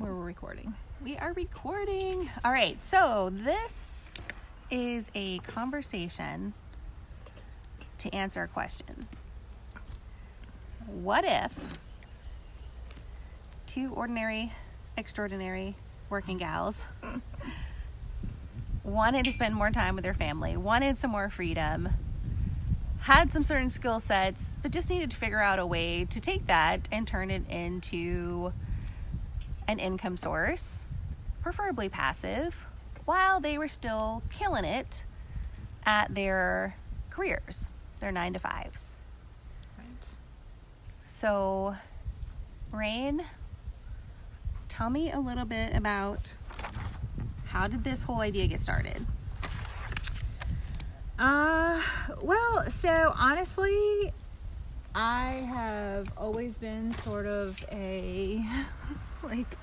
We're recording. We are recording. All right, so this is a conversation to answer a question. What if two ordinary, extraordinary working gals wanted to spend more time with their family, wanted some more freedom, had some certain skill sets, but just needed to figure out a way to take that and turn it into an income source, preferably passive, while they were still killing it at their careers, their nine to fives. Right. So, Rain, tell me a little bit about how did this whole idea get started? Uh, well, so honestly, I have always been sort of a like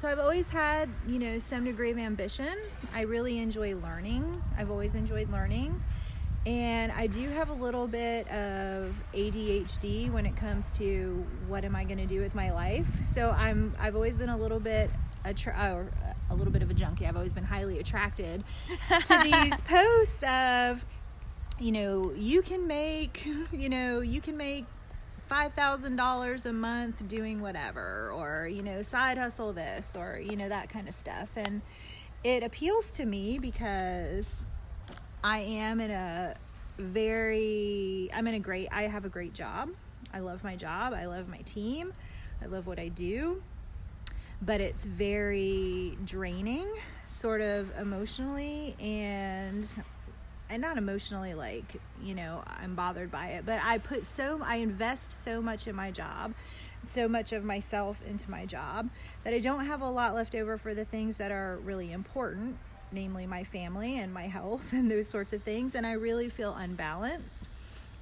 so I've always had, you know, some degree of ambition. I really enjoy learning. I've always enjoyed learning. And I do have a little bit of ADHD when it comes to what am I going to do with my life. So I'm I've always been a little bit attra- a little bit of a junkie. I've always been highly attracted to these posts of you know, you can make, you know, you can make $5,000 a month doing whatever, or, you know, side hustle this, or, you know, that kind of stuff. And it appeals to me because I am in a very, I'm in a great, I have a great job. I love my job. I love my team. I love what I do. But it's very draining, sort of emotionally and and not emotionally like you know i'm bothered by it but i put so i invest so much in my job so much of myself into my job that i don't have a lot left over for the things that are really important namely my family and my health and those sorts of things and i really feel unbalanced.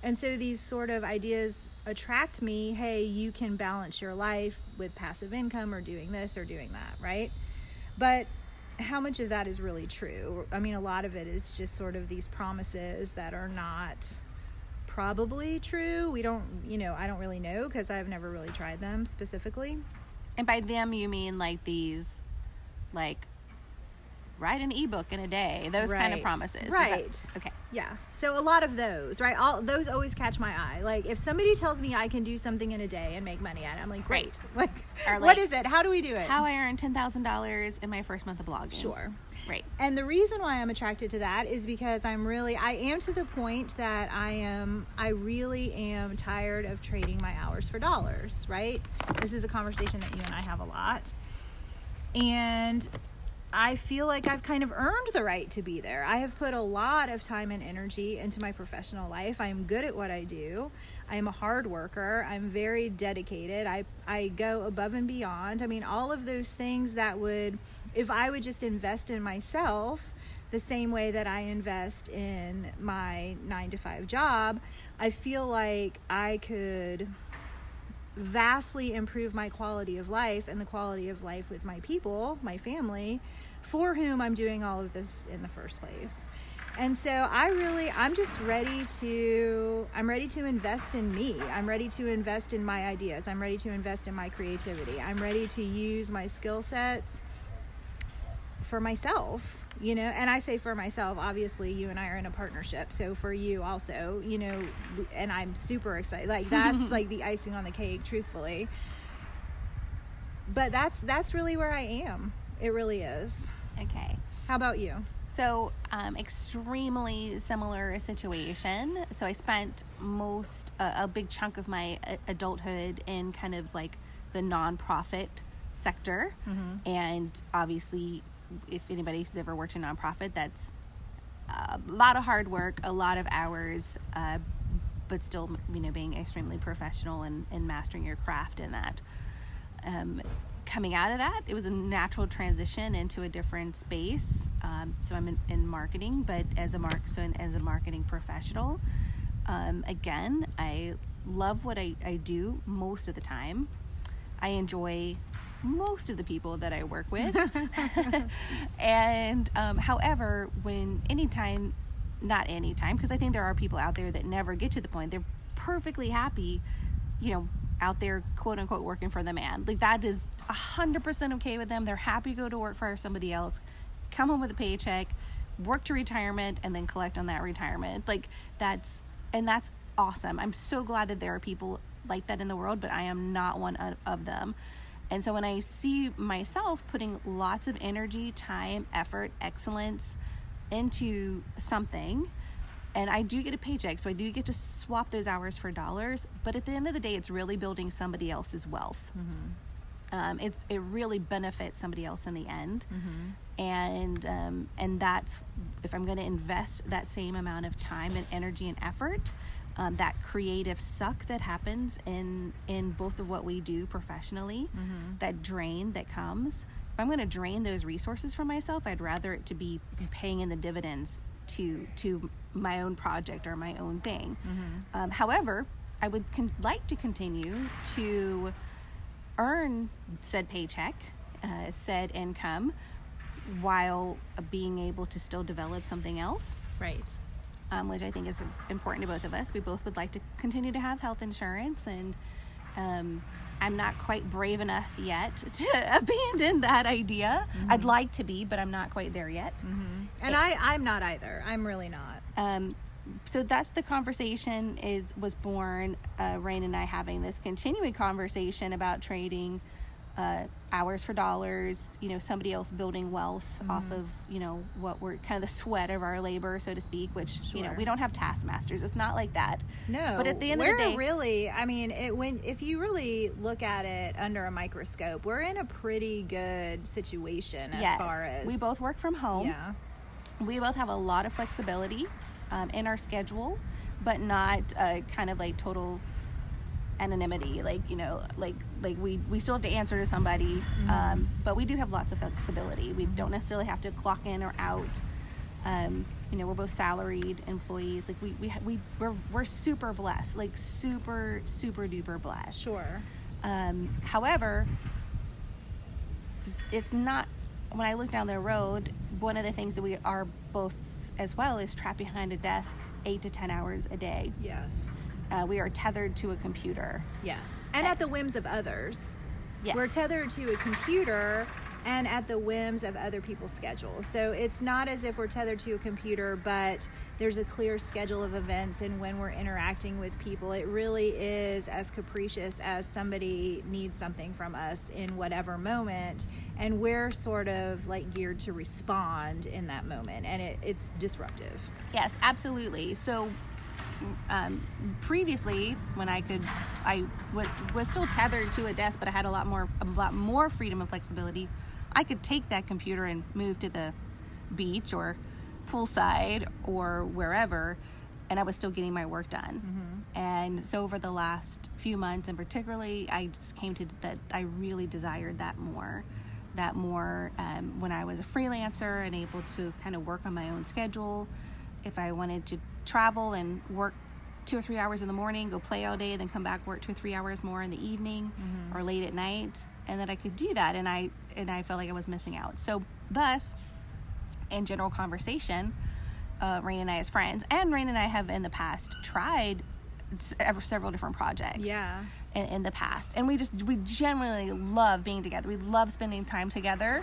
And so these sort of ideas attract me hey you can balance your life with passive income or doing this or doing that right? But how much of that is really true? I mean, a lot of it is just sort of these promises that are not probably true. We don't, you know, I don't really know because I've never really tried them specifically. And by them, you mean like these, like, write an ebook in a day, those kind of promises. Right. that- okay. Yeah. So a lot of those, right? All those always catch my eye. Like if somebody tells me I can do something in a day and make money at it, I'm like, great. Like, Or like, is it? How do we do it? How I earned $10,000 in my first month of blogging. Sure. Right. And the reason why I'm attracted to that is because I'm really I am to the point that I am I really am tired of trading my hours for dollars, right? This is a conversation that you and I have a lot. And I feel like I've kind of earned the right to be there. I have put a lot of time and energy into my professional life. I am good at what I do. I am a hard worker. I'm very dedicated. I, I go above and beyond. I mean, all of those things that would, if I would just invest in myself the same way that I invest in my nine to five job, I feel like I could vastly improve my quality of life and the quality of life with my people, my family, for whom I'm doing all of this in the first place. And so I really I'm just ready to I'm ready to invest in me. I'm ready to invest in my ideas. I'm ready to invest in my creativity. I'm ready to use my skill sets for myself, you know, and I say for myself, obviously you and I are in a partnership. So for you also, you know, and I'm super excited. Like that's like the icing on the cake, truthfully. But that's that's really where I am. It really is. Okay. How about you? So, um, extremely similar situation. So, I spent most, uh, a big chunk of my uh, adulthood in kind of like the nonprofit sector. And obviously, if anybody's ever worked in nonprofit, that's a lot of hard work, a lot of hours, uh, but still, you know, being extremely professional and, and mastering your craft in that. Um, coming out of that, it was a natural transition into a different space. Um, so I'm in, in marketing, but as a mark, so in, as a marketing professional, um, again, I love what I, I do most of the time. I enjoy most of the people that I work with. and um, however, when anytime, not anytime, because I think there are people out there that never get to the point, they're perfectly happy, you know, out there quote unquote working for the man. Like that is 100% okay with them. They're happy to go to work for somebody else come home with a paycheck work to retirement and then collect on that retirement. Like that's and that's awesome. I'm so glad that there are people like that in the world but i am not one of, of them and so when i see myself putting lots of energy time effort excellence into something and I do get a paycheck, so I do get to swap those hours for dollars. But at the end of the day, it's really building somebody else's wealth. Mm-hmm. Um, it's it really benefits somebody else in the end, mm-hmm. and um, and that's if I'm going to invest that same amount of time and energy and effort. Um, that creative suck that happens in in both of what we do professionally, mm-hmm. that drain that comes. If I'm going to drain those resources from myself, I'd rather it to be paying in the dividends to to my own project or my own thing. Mm-hmm. Um, however, I would con- like to continue to earn said paycheck, uh, said income, while being able to still develop something else. Right. Um, which I think is important to both of us. We both would like to continue to have health insurance, and um, I'm not quite brave enough yet to abandon that idea. Mm-hmm. I'd like to be, but I'm not quite there yet. Mm-hmm. And it, I, I'm not either. I'm really not. Um, so that's the conversation is was born. Uh, Rain and I having this continuing conversation about trading uh, hours for dollars, you know, somebody else building wealth mm-hmm. off of, you know, what we're kind of the sweat of our labor, so to speak, which, sure. you know, we don't have taskmasters. It's not like that. No. But at the end of the day. really, I mean, it, when, if you really look at it under a microscope, we're in a pretty good situation as yes. far as. We both work from home. Yeah. We both have a lot of flexibility um, in our schedule, but not uh, kind of like total anonymity like you know like like we we still have to answer to somebody mm-hmm. um, but we do have lots of flexibility. We don't necessarily have to clock in or out. Um, you know we're both salaried employees. Like we, we, we we're, we're super blessed like super super duper blessed. Sure. Um, however it's not when i look down the road one of the things that we are both as well is trapped behind a desk eight to ten hours a day. Yes uh, we are tethered to a computer. Yes. And at the whims of others. Yes. We're tethered to a computer and at the whims of other people's schedules. So it's not as if we're tethered to a computer, but there's a clear schedule of events and when we're interacting with people. It really is as capricious as somebody needs something from us in whatever moment, and we're sort of like geared to respond in that moment, and it, it's disruptive. Yes, absolutely. So um, previously when I could, I w- was still tethered to a desk, but I had a lot more, a lot more freedom and flexibility. I could take that computer and move to the beach or poolside or wherever, and I was still getting my work done. Mm-hmm. And so over the last few months, and particularly, I just came to that I really desired that more. That more um, when I was a freelancer and able to kind of work on my own schedule. If I wanted to travel and work two or three hours in the morning, go play all day, then come back work two or three hours more in the evening mm-hmm. or late at night, and that I could do that, and I and I felt like I was missing out. So, thus, in general conversation, uh, Rain and I as friends, and Rain and I have in the past tried several different projects. Yeah. In, in the past, and we just we genuinely love being together. We love spending time together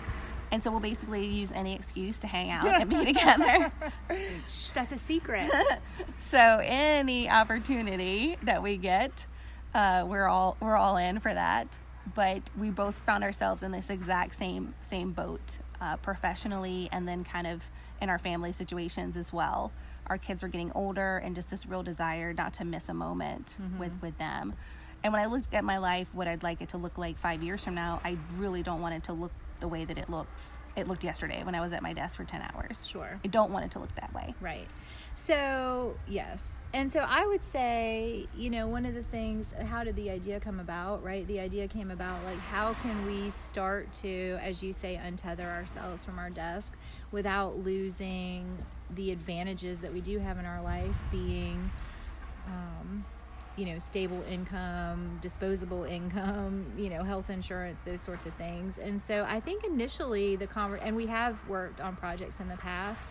and so we'll basically use any excuse to hang out and be together. Shh, that's a secret. so any opportunity that we get, uh, we're all we're all in for that. But we both found ourselves in this exact same same boat uh, professionally, and then kind of in our family situations as well. Our kids are getting older, and just this real desire not to miss a moment mm-hmm. with with them. And when I looked at my life, what I'd like it to look like five years from now, I really don't want it to look the way that it looks it looked yesterday when I was at my desk for 10 hours. Sure. I don't want it to look that way. Right. So, yes. And so I would say, you know, one of the things, how did the idea come about, right? The idea came about like, how can we start to, as you say, untether ourselves from our desk without losing the advantages that we do have in our life being, um, you know stable income disposable income you know health insurance those sorts of things and so i think initially the conver- and we have worked on projects in the past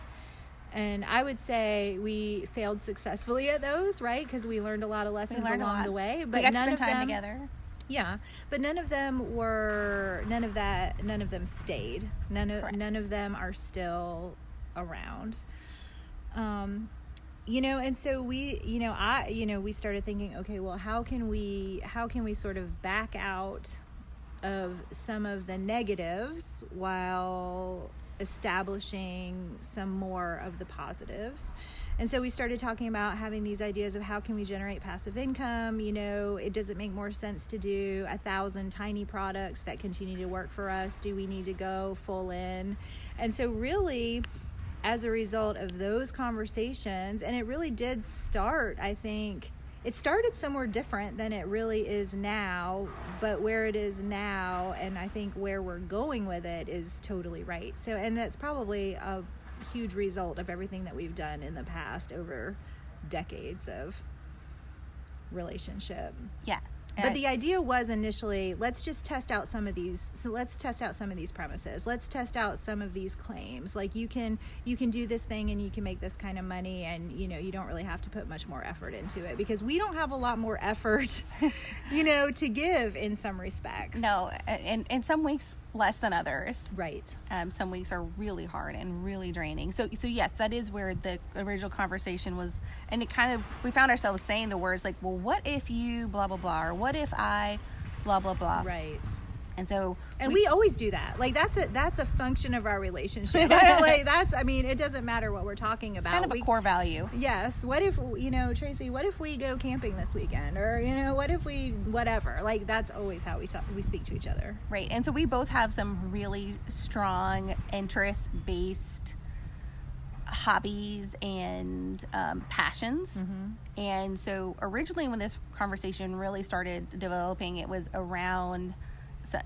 and i would say we failed successfully at those right because we learned a lot of lessons along the way but we got to spend time them, together Yeah, but none of them were none of that none of them stayed. None of Correct. none of them are still around. Um you know, and so we, you know, I, you know, we started thinking, okay, well, how can we how can we sort of back out of some of the negatives while establishing some more of the positives. And so we started talking about having these ideas of how can we generate passive income. You know, it doesn't make more sense to do a thousand tiny products that continue to work for us. Do we need to go full in? And so, really, as a result of those conversations, and it really did start, I think, it started somewhere different than it really is now, but where it is now, and I think where we're going with it is totally right. So, and that's probably a huge result of everything that we've done in the past over decades of relationship. Yeah. But the idea was initially, let's just test out some of these. So let's test out some of these premises. Let's test out some of these claims. Like you can you can do this thing and you can make this kind of money, and you know you don't really have to put much more effort into it because we don't have a lot more effort, you know, to give in some respects. no, and in some weeks less than others. Right. Um, some weeks are really hard and really draining. So, so yes, that is where the original conversation was, and it kind of we found ourselves saying the words like, "Well, what if you blah blah blah," or "What if I blah blah blah," Right. and so And we, always do that. Like that's a that's a function of our relationship. like that's I mean, it doesn't matter what we're talking it's about. kind of We- a core value. Yes. What if you know, Tracy? What if we go camping this weekend, or you know, what if we whatever? Like that's always how we talk, we speak to each other. Right. And so we both have some really strong interest based hobbies and um, passions. And so originally, when this conversation really started developing, it was around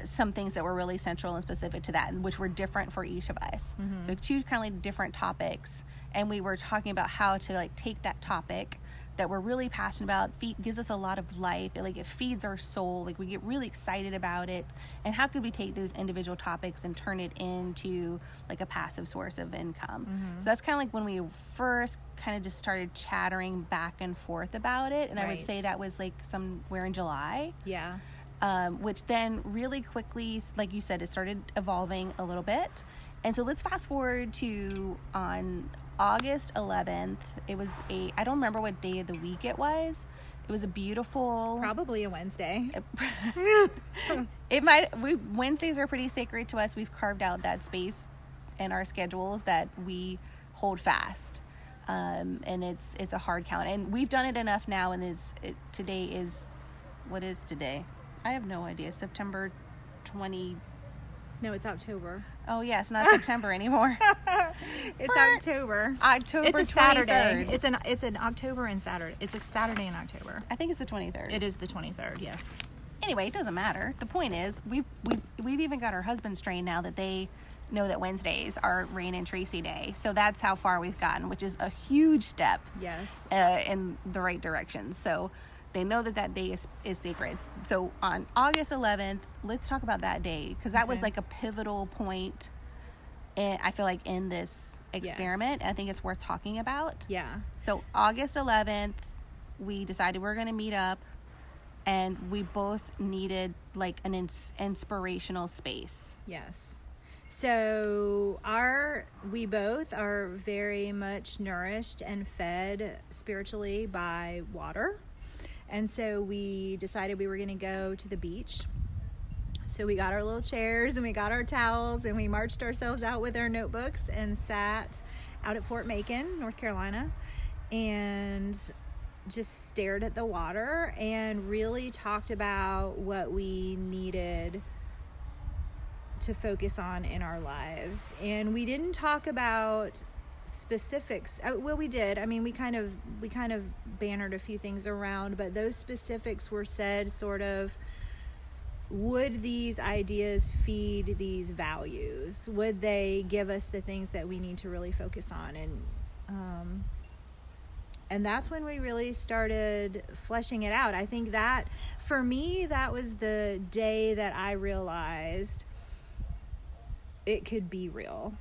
some things that were really central and specific to that, and which were different for each of us. So two kind of different topics, and we were talking about how to like take that topic that we're really passionate about feed, gives us a lot of life. It, like it feeds our soul. Like we get really excited about it. And how could we take those individual topics and turn it into like a passive source of income? So that's kind of like when we first kind of just started chattering back and forth about it. And i would say that was like somewhere in july. Yeah. um, which then really quickly, like you said, it started evolving a little bit. And so let's fast forward to on August 11th. It was a, I don't remember what day of the week it was. It was a beautiful. Probably a Wednesday. It might. We Wednesdays are pretty sacred to us. We've carved out that space in our schedules that we hold fast, um, and it's it's a hard count. And we've done it enough now. And it's it, today is what is today? I have no idea. September twenty. No, it's October. Oh yeah, not September anymore. It's October. October. It's a Saturday. It's an it's an October and Saturday. It's a Saturday in October. I think it's the twenty third. It is the twenty third. Yes. anyway, it doesn't matter. The point is, we've we've we've even got our husbands trained now that they know that Wednesdays are Rain and Tracy Day. So that's how far we've gotten, which is a huge step Yes. uh, in the right direction. So they know that that day is is sacred. So on August 11th, let's talk about that day because that was like a pivotal point. I feel like in this experiment, and I think it's worth talking about. Yeah. So August 11th, we decided we are going to meet up, and we both needed like an ins- inspirational space. Yes. So our we both are very much nourished and fed spiritually by water. And so we decided we were going to go to the beach. So we got our little chairs and we got our towels and we marched ourselves out with our notebooks and sat out at Fort Macon, North Carolina, and just stared at the water and really talked about what we needed to focus on in our lives. And we didn't talk about specifics. Uh, well, we did. I mean, we kind of we kind of bannered a few things around, but those specifics were said sort of would these ideas feed these values? Would they give us the things that we need to really focus on and um and that's when we really started fleshing it out. I think that for me that was the day that I realized it could be real.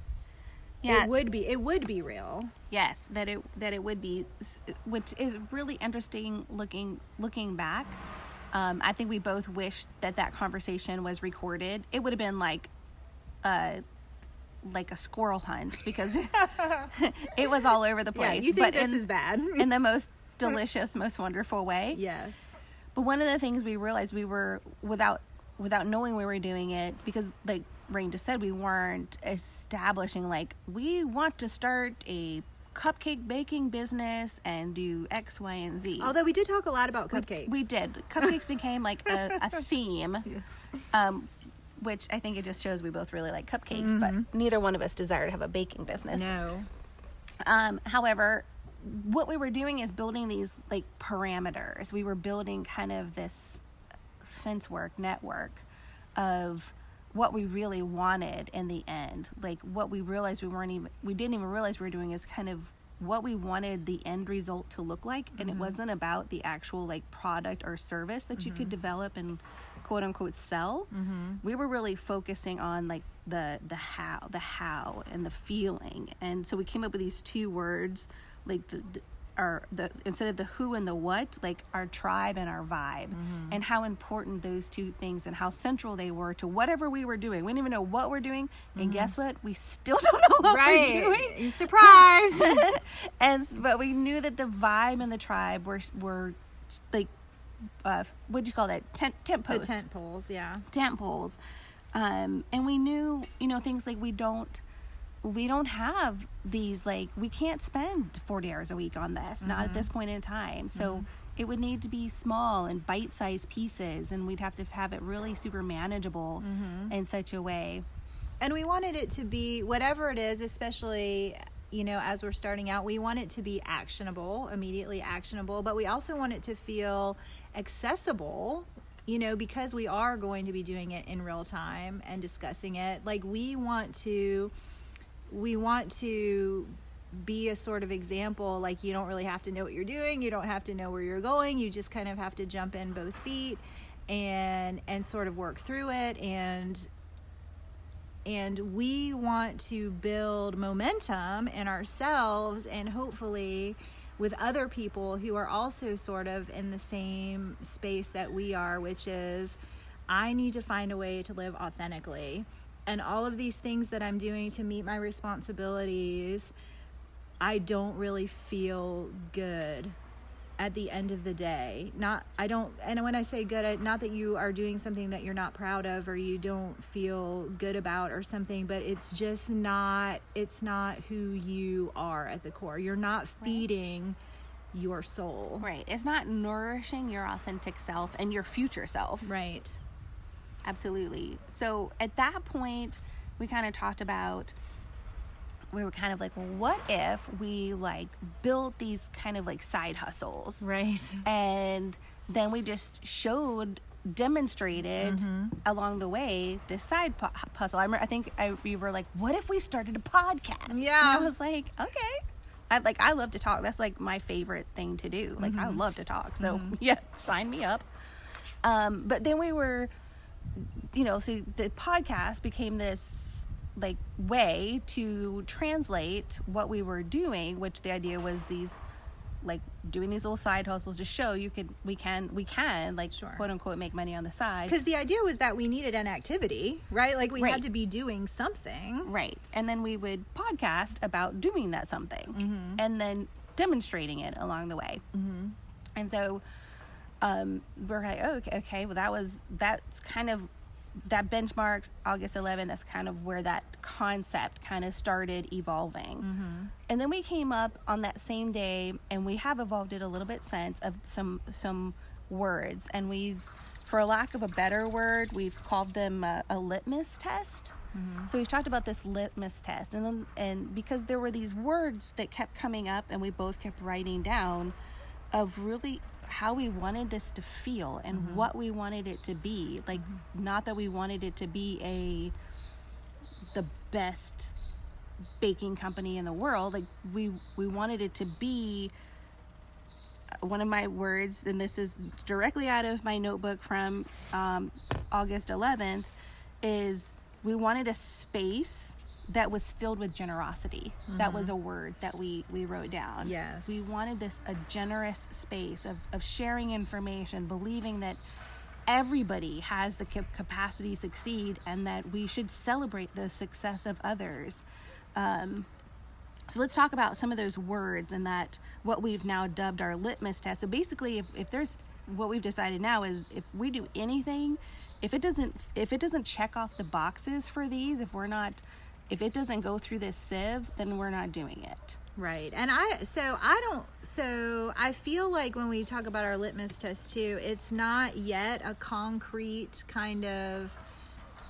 Yeah. It would be it would be real. Yes, that it that it would be, which is really interesting looking looking back. Um, I think we both wished that that conversation was recorded. It would have been like, uh, like a squirrel hunt because it was all over the place. Yeah, you think but this in, is bad? in the most delicious, most wonderful way. yes. But one of the things we realized we were without without knowing we were doing it because like Rain just said we weren't establishing like we want to start a cupcake baking business and do X, Y, and Z. Although we did talk a lot about cupcakes. We did. Cupcakes became like a, a theme, Yes. um, which I think it just shows we both really like cupcakes, but neither one of us desire to have a baking business. No. Um, however, what we were doing is building these like parameters. We were building kind of this fence work network of what we really wanted in the end. Like what we realized we weren't even we didn't even realize we were doing is kind of what we wanted the end result to look like. And it mm-hmm. wasn't about the actual like product or service that you could mm-hmm. develop and quote unquote sell. Mm-hmm. We were really focusing on like the the how the how and the feeling. And so we came up with these two words like the, the our the instead of the who and the what like our tribe and our vibe and how important those two things and how central they were to whatever we were doing. We didn't even know what we're doing. And guess what? We still don't know what we're doing. Surprise. and but we knew that the vibe and the tribe were were like uh what do you call that? Tent tent the posts. tent poles, yeah. tent poles. Um and we knew you know things like we don't we don't have these like we can't spend 40 hours a week on this not at mm-hmm. this point in time so mm-hmm. it would need to be small and bite-sized pieces and we'd have to have it really super manageable mm-hmm. in such a way And we wanted it to be whatever it is, especially you know as we're starting out, we want it to be actionable, immediately actionable, but we also want it to feel accessible. You know, because we are going to be doing it in real time and discussing it. Like we want to we want to be a sort of example like you don't really have to know what you're doing you don't have to know where you're going you just kind of have to jump in both feet and and sort of work through it. And and we want to build momentum in ourselves and hopefully with other people who are also sort of in the same space that we are which is I need to find a way to live authentically and all of these things that I'm doing to meet my responsibilities I don't really feel good at the end of the day. Not I don't and when I say good, I, not that you are doing something that you're not proud of or you don't feel good about or something, but it's just not it's not who you are at the core. You're not feeding your soul. right it's not nourishing your authentic self and your future self Right. Absolutely. So at that point, we kind of talked about we were kind of like, well, what if we like built these kind of like side hustles Right. and then we just showed demonstrated Mm-hmm. along the way this side pu- puzzle. I remember, I think I, we were like, what if we started a podcast? Yeah. And I was like, okay. I like I love to talk. That's like my favorite thing to do. Like I Mm-hmm. love to talk. So yeah, sign me up. Um, but then we were you know, so the podcast became this like way to translate what we were doing, which the idea was these like doing these little side hustles to show you could we can we can like Sure. quote unquote make money on the side. Because the idea was that we needed an activity, right? Like we Right. had to be doing something. Right. And then we would podcast about doing that something and then demonstrating it along the way. Mm-hmm. And so um, we're like, oh, okay, okay, well, that was, that's kind of, that benchmark, August 11th, that's kind of where that concept kind of started evolving. And then we came up on that same day and we have evolved it a little bit since of some, some words. And we've, for lack of a better word, we've called them a, a litmus test. So we've talked about this litmus test, and then and because there were these words that kept coming up, and we both kept writing down, of really how we wanted this to feel and what we wanted it to be. Like not that we wanted it to be a the best baking company in the world. Like we we wanted it to be one of my words, and this is directly out of my notebook from um, August 11th, is we wanted a space that was filled with generosity. That was a word that we we wrote down. Yes. We wanted this a generous space of of sharing information, believing that everybody has the cap- capacity to succeed and that we should celebrate the success of others. Um, so let's talk about some of those words and that what we've now dubbed our litmus test. So basically, if, if there's what we've decided now is if we do anything, if it doesn't if it doesn't check off the boxes for these, if we're not if it doesn't go through this sieve, then we're not doing it. Right. And I, so I don't, so I feel like when we talk about our litmus test too, it's not yet a concrete kind of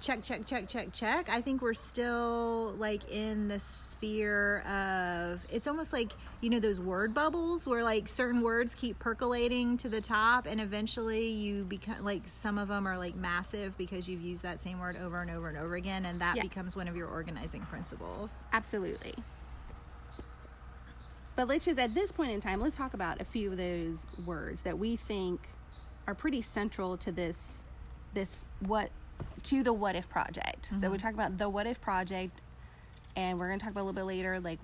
check, check, check, check, check. I think we're still like in the sphere of, it's almost like, you know, those word bubbles where like certain words keep percolating to the top and eventually you become like some of them are like massive because you've used that same word over and over and over again. And that Yes. becomes one of your organizing principles. Absolutely. But let's just, at this point in time, let's talk about a few of those words that we think are pretty central to this, this what, to the what if project. So we mm-hmm. talk about the what if project, and we're going to talk about a little bit later, like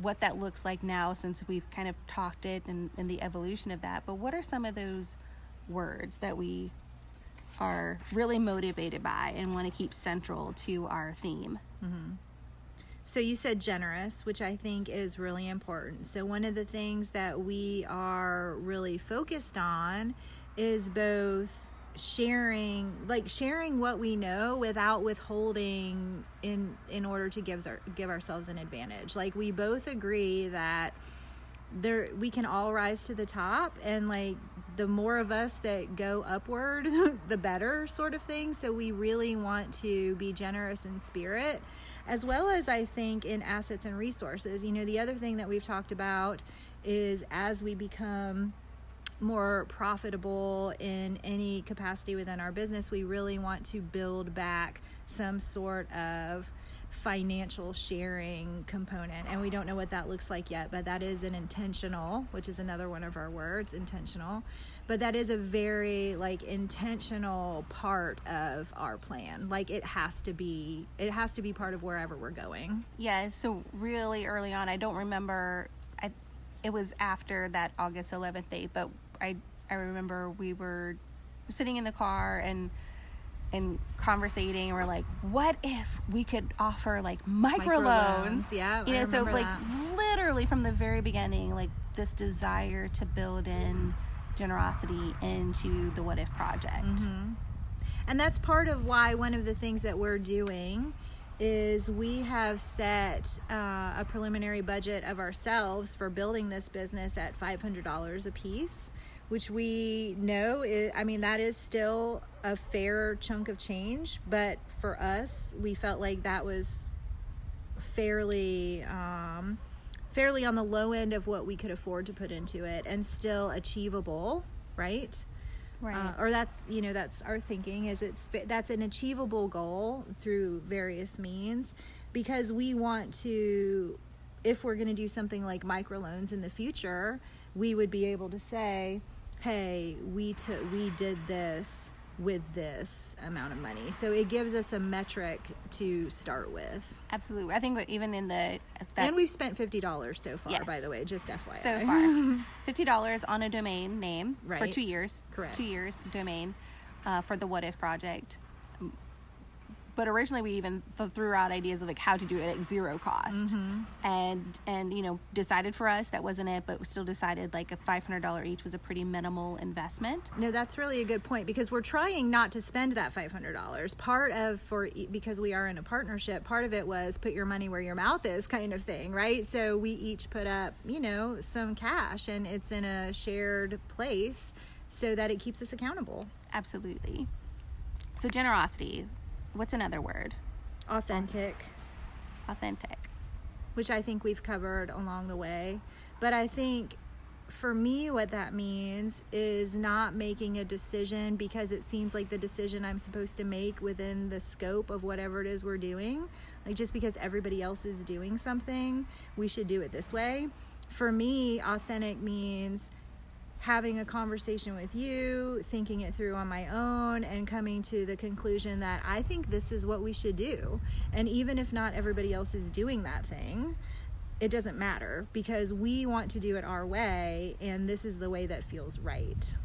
what that looks like now since we've kind of talked it and, and the evolution of that. But what are some of those words that we are really motivated by and want to keep central to our theme? Mm-hmm. So you said generous, which I think is really important. So one of the things that we are really focused on is both sharing like sharing what we know without withholding in in order to give our, give ourselves an advantage. Like we both agree that there we can all rise to the top and like the more of us that go upward the better sort of thing so we really want to be generous in spirit as well as i think in assets and resources you know the other thing that we've talked about is as we become more profitable in any capacity within our business, we really want to build back some sort of financial sharing component. And we don't know what that looks like yet, but that is an intentional, which is another one of our words, intentional. But that is a very like intentional part of our plan. Like it has to be it has to be part of wherever we're going. Yeah, so really early on, I don't remember. I, it was after that August 11th date, but I I remember we were sitting in the car and and conversating. And we're like, what if we could offer like microloans? Microloans, yeah, you know. So like that. literally from the very beginning, like this desire to build in generosity into the What If project. Mm-hmm. And that's part of why one of the things that we're doing is we have set uh, a preliminary budget of ourselves for building this business at $500 a piece, which we know is, I mean, that is still a fair chunk of change, but for us, we felt like that was fairly um, fairly on the low end of what we could afford to put into it and still achievable right Right. uh, or that's you know that's our thinking is it's that's an achievable goal through various means because we want to if we're going to do something like microloans in the future we would be able to say hey we took we did this with this amount of money. So it gives us a metric to start with. Absolutely. I think even in the that and we've spent $50 so far by the way just fyi so far. Fifty dollars on a domain name for two years. Correct. two years domain uh, for the what if project but originally we even th- threw out ideas of like how to do it at zero cost Mm-hmm. and and you know decided for us that wasn't it but we still decided like a $500 each was a pretty minimal investment No, that's really a good point because we're trying not to spend that five hundred dollars. Part of for because we are in a partnership, part of it was put your money where your mouth is, kind of thing, right? So we each put up, you know, some cash, and it's in a shared place so that it keeps us accountable. absolutely so generosity what's another word Authentic, authentic which I think we've covered along the way, but I think. For me, what that means is not making a decision because it seems like the decision I'm supposed to make within the scope of whatever it is we're doing. Like, just because everybody else is doing something, we should do it this way. For me, authentic means having a conversation with you, thinking it through on my own, and coming to the conclusion that I think this is what we should do. And even if not everybody else is doing that thing, it doesn't matter because we want to do it our way, and this is the way that feels right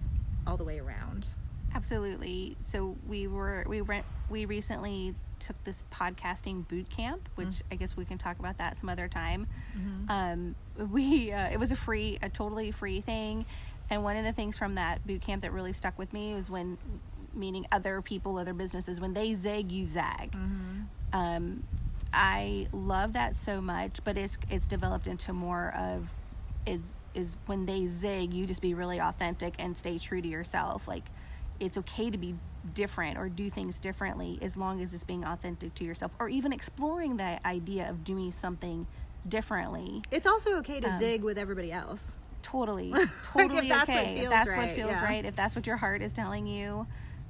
all the way around. Absolutely. So we were we went we recently took this podcasting boot camp, which mm-hmm. I guess we can talk about that some other time. Mm-hmm. Um, we uh, it was a free, a totally free thing, and one of the things from that boot camp that really stuck with me was when meeting other people, other businesses, when they zig, you zag. Mm-hmm. Um, I love that so much, but it's it's developed into more of is is when they zig, you just be really authentic and stay true to yourself. Like it's okay to be different or do things differently as long as it's being authentic to yourself or even exploring the idea of doing something differently. It's also okay to um, zig with everybody else totally totally if okay. If that's right, what feels yeah. right if that's what your heart is telling you.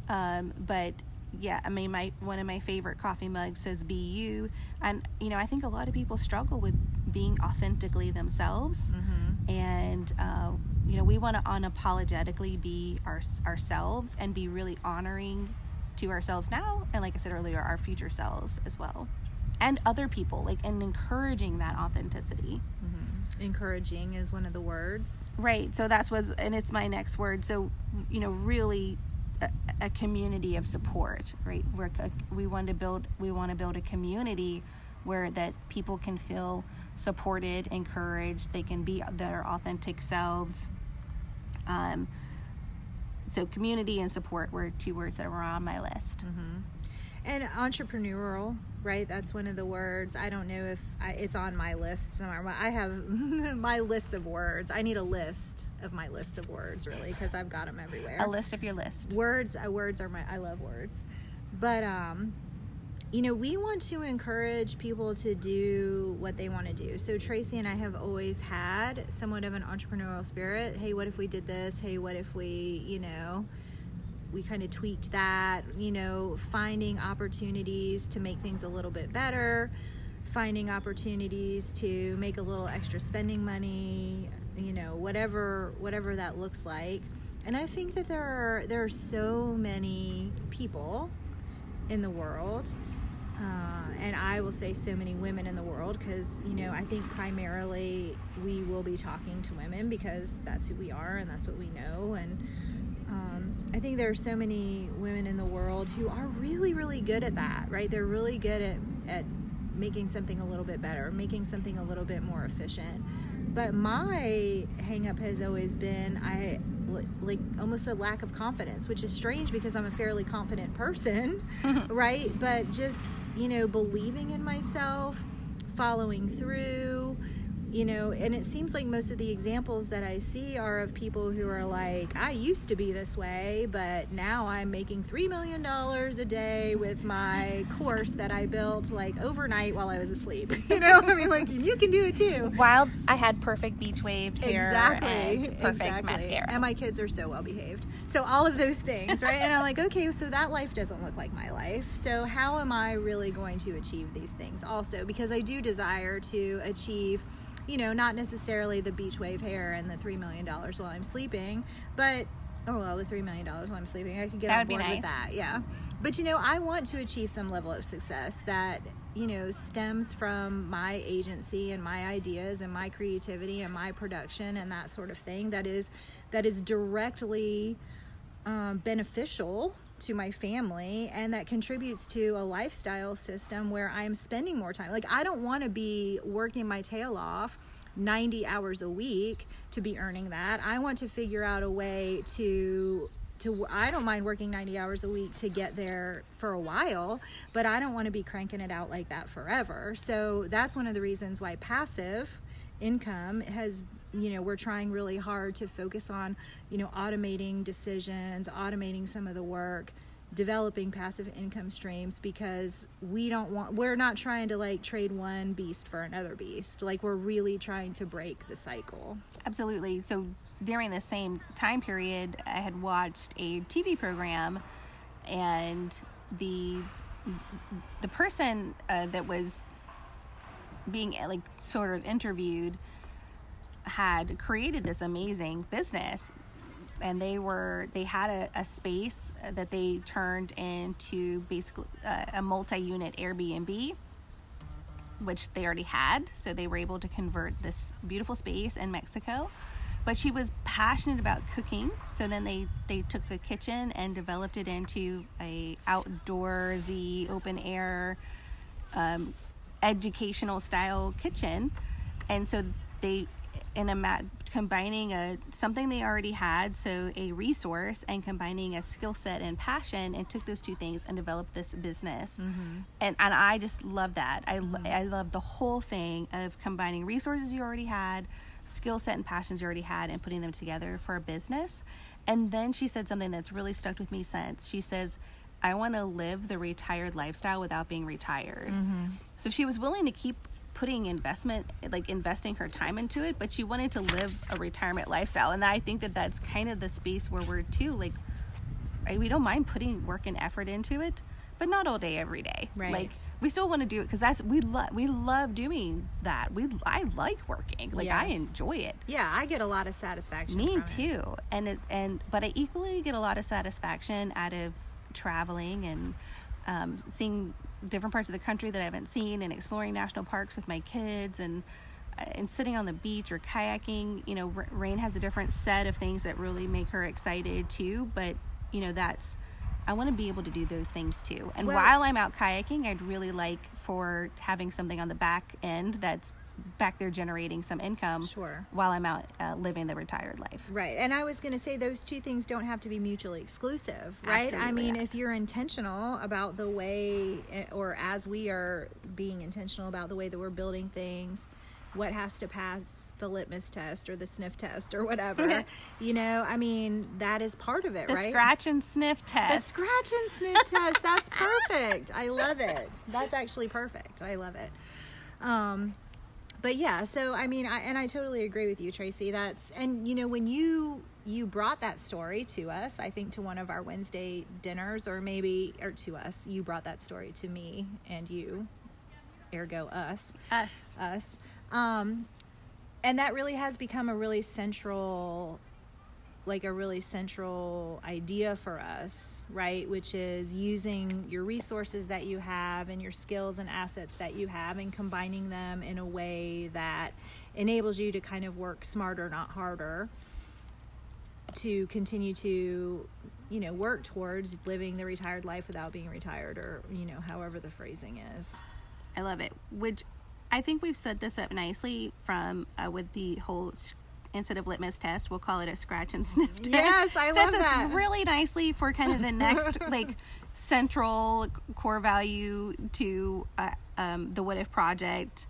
Um, but yeah i mean my one of my favorite coffee mugs says be you. And you know i think a lot of people struggle with being authentically themselves. Mm-hmm. and uh, you know we want to unapologetically be our, ourselves and be really honoring to ourselves now and like i said earlier our future selves as well. And other people like and encouraging that authenticity. Mm-hmm encouraging is one of the words. Right. So that's what's, and it's my next word. So, you know, really a, a community of support, right? Where we want to build, we want to build a community where that people can feel supported, encouraged, they can be their authentic selves. Um, so community and support were two words that were on my list. Mm-hmm. And entrepreneurial, right? That's one of the words. I don't know if I, it's on my list somewhere. I have my list of words. I need a list of my list of words, really, because I've got them everywhere. A list of your list. Words. Uh, words are my. I love words, but um, you know, we want to encourage people to do what they want to do. So Tracy and I have always had somewhat of an entrepreneurial spirit. Hey, what if we did this? Hey, what if we, you know we kind of tweaked that, you know, finding opportunities to make things a little bit better, finding opportunities to make a little extra spending money, you know, whatever whatever that looks like. And I think that there are there are so many people in the world uh, and I will say so many women in the world because you know I think primarily we will be talking to women because that's who we are and that's what we know and I think there are so many women in the world who are really, really good at that, right? They're really good at, at making something a little bit better, making something a little bit more efficient. But my hangup has always been I like almost a lack of confidence, which is strange because I'm a fairly confident person, right? But just, you know, believing in myself, following through, you know, and it seems like most of the examples that I see are of people who are like, I used to be this way, but now I'm making $3 million a day with my course that I built like overnight while I was asleep. You know, I mean, like, you can do it too. While I had perfect beach waved hair exactly, and perfect exactly. mascara. And my kids are so well behaved. So, all of those things, right? and I'm like, okay, so that life doesn't look like my life. So, how am I really going to achieve these things also? Because I do desire to achieve you know, not necessarily the beach wave hair and the $3 million while I'm sleeping, but, oh, well, the $3 million while I'm sleeping, I could get that on board nice. with that. Yeah. But, you know, I want to achieve some level of success that, you know, stems from my agency and my ideas and my creativity and my production and that sort of thing that is, that is directly um, beneficial to my family and that contributes to a lifestyle system where I'm spending more time. Like I don't want to be working my tail off 90 hours a week to be earning that. I want to figure out a way to to I don't mind working 90 hours a week to get there for a while, but I don't want to be cranking it out like that forever. So that's one of the reasons why passive income has you know we're trying really hard to focus on you know automating decisions automating some of the work developing passive income streams because we don't want we're not trying to like trade one beast for another beast. Like we're really trying to break the cycle. Absolutely. So during the same time period i had watched a tv program and the the person uh, that was being like sort of interviewed had created this amazing business and they were they had a, a space that they turned into basically uh, a multi-unit Airbnb which they already had. So they were able to convert this beautiful space in Mexico. But she was passionate about cooking, so then they they took the kitchen and developed it into a outdoorsy, open air, um, educational style kitchen. And so they in a mat combining a something they already had so a resource and combining a skill set and passion and took those two things and developed this business mm-hmm. and and I just love that I mm-hmm. I love the whole thing of combining resources you already had skill set and passions you already had and putting them together for a business and then she said something that's really stuck with me since she says I want to live the retired lifestyle without being retired. Mm-hmm. So she was willing to keep putting investment like investing her time into it but she wanted to live a retirement lifestyle. And i think that that's kind of the space where we're too like we don't mind putting work and effort into it but not all day every day. Right. Like we still want to do it because that's we love we love doing that. We i like working. Like yes. i enjoy it. Yeah i get a lot of satisfaction me too it. and it and but i equally get a lot of satisfaction out of traveling and um, seeing different parts of the country that I haven't seen and exploring national parks with my kids and uh, and sitting on the beach or kayaking. You know, Rain has a different set of things that really make her excited too. But you know, that's I want to be able to do those things too. And well, while I'm out kayaking, I'd really like for having something on the back end that's back there generating some income sure while i'm out uh, living the retired life right and i was going to say those two things don't have to be mutually exclusive right Absolutely, i mean yeah. if you're intentional about the way eh, or as we are being intentional about the way that we're building things what has to pass the litmus test or the sniff test or whatever. you know, I mean, that is part of it, the right? The scratch and sniff test. The scratch and sniff test. That's perfect. I love it. That's actually perfect. I love it. Um, but yeah, so I mean, I, and I totally agree with you, Tracy. That's and you know when you you brought that story to us, I think to one of our Wednesday dinners, or maybe or to us, you brought that story to me and you, ergo us, us, us. Um, and that really has become a really central like a really central idea for us, right? Which is using your resources that you have and your skills and assets that you have and combining them in a way that enables you to kind of work smarter, not harder, to continue to, you know, work towards living the retired life without being retired or, you know, however the phrasing is. I love it. Which I think we've set this up nicely from uh, with the whole instead of litmus test, we'll call it a scratch and sniff test. Yes, I love Sets that. really nicely for kind of the next like central core value to uh, um, the What If project,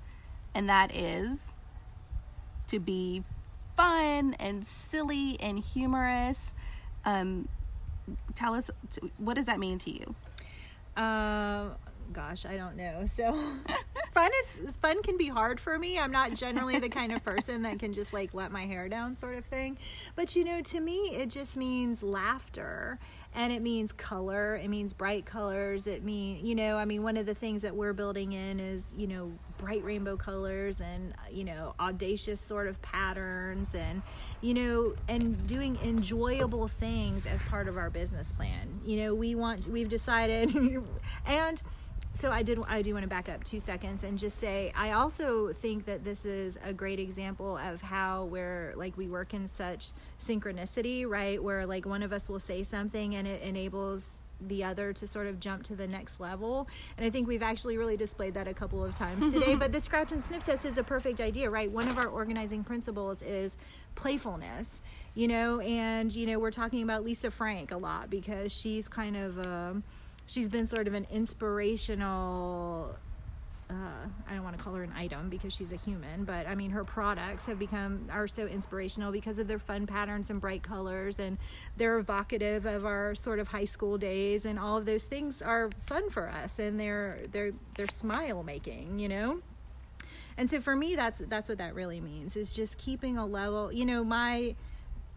and that is to be fun and silly and humorous. Um, tell us, what does that mean to you? Uh, gosh, I don't know. So fun is fun can be hard for me. I'm not generally the kind of person that can just like let my hair down sort of thing. But you know, to me it just means laughter and it means color. It means bright colors. It mean, you know, I mean one of the things that we're building in is, you know, bright rainbow colors and you know, audacious sort of patterns and you know, and doing enjoyable things as part of our business plan. You know, we want we've decided and so I did I do want to back up 2 seconds and just say I also think that this is a great example of how where like we work in such synchronicity, right? Where like one of us will say something and it enables the other to sort of jump to the next level. And I think we've actually really displayed that a couple of times today. but the scratch and sniff test is a perfect idea, right? One of our organizing principles is playfulness, you know, and, you know, we're talking about Lisa Frank a lot because she's kind of, um, she's been sort of an inspirational uh, I don't want to call her an item because she's a human, but I mean her products have become are so inspirational because of their fun patterns and bright colors, and they're evocative of our sort of high school days, and all of those things are fun for us, and they're they're they're smile making, you know. And so for me, that's that's what that really means is just keeping a level. You know, my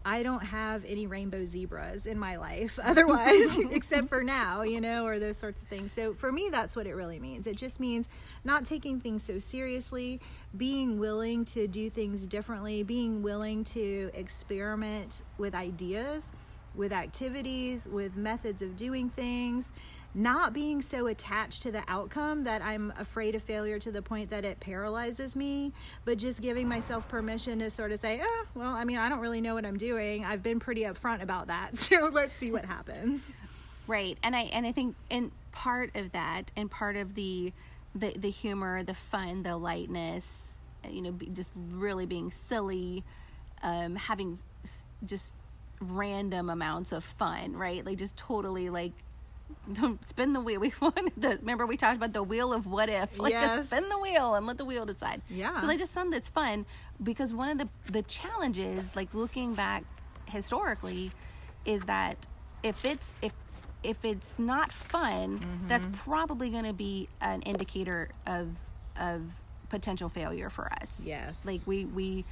I don't have any rainbow zebras in my life otherwise, except for now, you know, or those sorts of things. So for me, that's what it really means. It just means not taking things so seriously, being willing to do things differently, being willing to experiment with ideas, with activities, with methods of doing things not being so attached to the outcome that I'm afraid of failure to the point that it paralyzes me, but just giving myself permission to sort of say, oh, well, I mean, I don't really know what I'm doing. I've been pretty upfront about that. So let's see what happens. Right. And I and I think in part of that and part of the the the humor, the fun, the lightness, you know, just really being silly, um, having just random amounts of fun, right? Like just totally like don't spin the wheel. We wanted the remember we talked about the wheel of what if. Like yes. just spin the wheel and let the wheel decide. Yeah. So they just something that's fun because one of the the challenges, like looking back historically, is that if it's if if it's not fun, mm-hmm. that's probably going to be an indicator of of potential failure for us. Yes. Like we we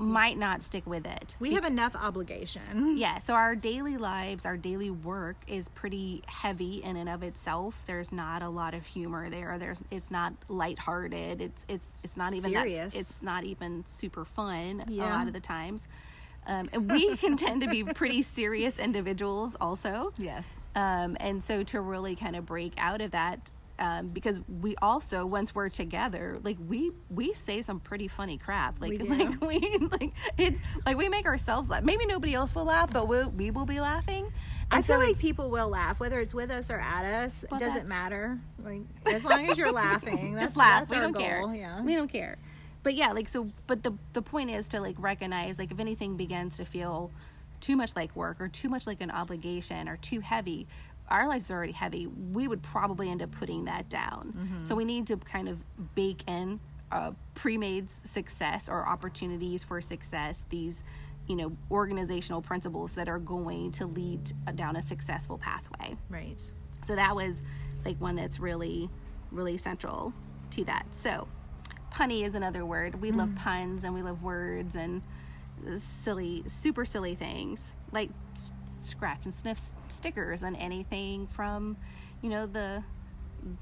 might not stick with it. We have enough obligation. Yeah, so our daily lives, our daily work is pretty heavy in and of itself. There's not a lot of humor there. There's it's not lighthearted. It's it's it's not even Serious. that it's not even super fun Yeah. a lot of the times. Um, and we can tend to be pretty serious individuals also. Yes. Um, and so to really kind of break out of that, um, because we also once we're together, like we we say some pretty funny crap. Like We like we like it's like we make ourselves laugh. Maybe nobody else will laugh, but we we will be laughing. I And feel so like people will laugh, whether it's with us or at us. Well, doesn't matter. Like as long as you're laughing, that's, just laugh. We don't goal. care. Yeah. We don't care. But yeah, like so. But the the point is to like recognize like if anything begins to feel too much like work or too much like an obligation or too heavy. Our lives are already heavy. We would probably end up putting that down. Mm-hmm. So we need to kind of bake in uh, pre-made success or opportunities for success. These, you know, organizational principles that are going to lead down a successful pathway. right. So that was like one that's really, really central to that. So, punny is another word. We love puns and we love words and silly, super silly things like scratch and sniff stickers and anything from, you know, the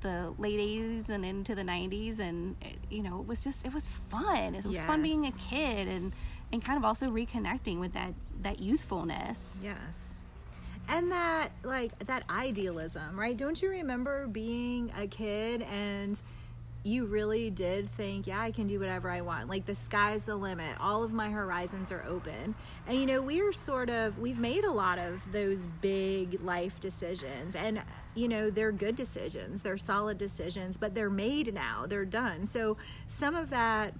the late 80s and into the 90s and it- you know it was just it was fun it was fun being a kid and and kind of also reconnecting with that that youthfulness Yes. And that like that idealism, right? Don't you remember being a kid and you really did think, yeah, I can do whatever I want. Like the sky's the limit. All of my horizons are open. And you know, we're sort of we've made a lot of those big life decisions and you know, they're good decisions. They're solid decisions, but they're made now. They're done. So some of that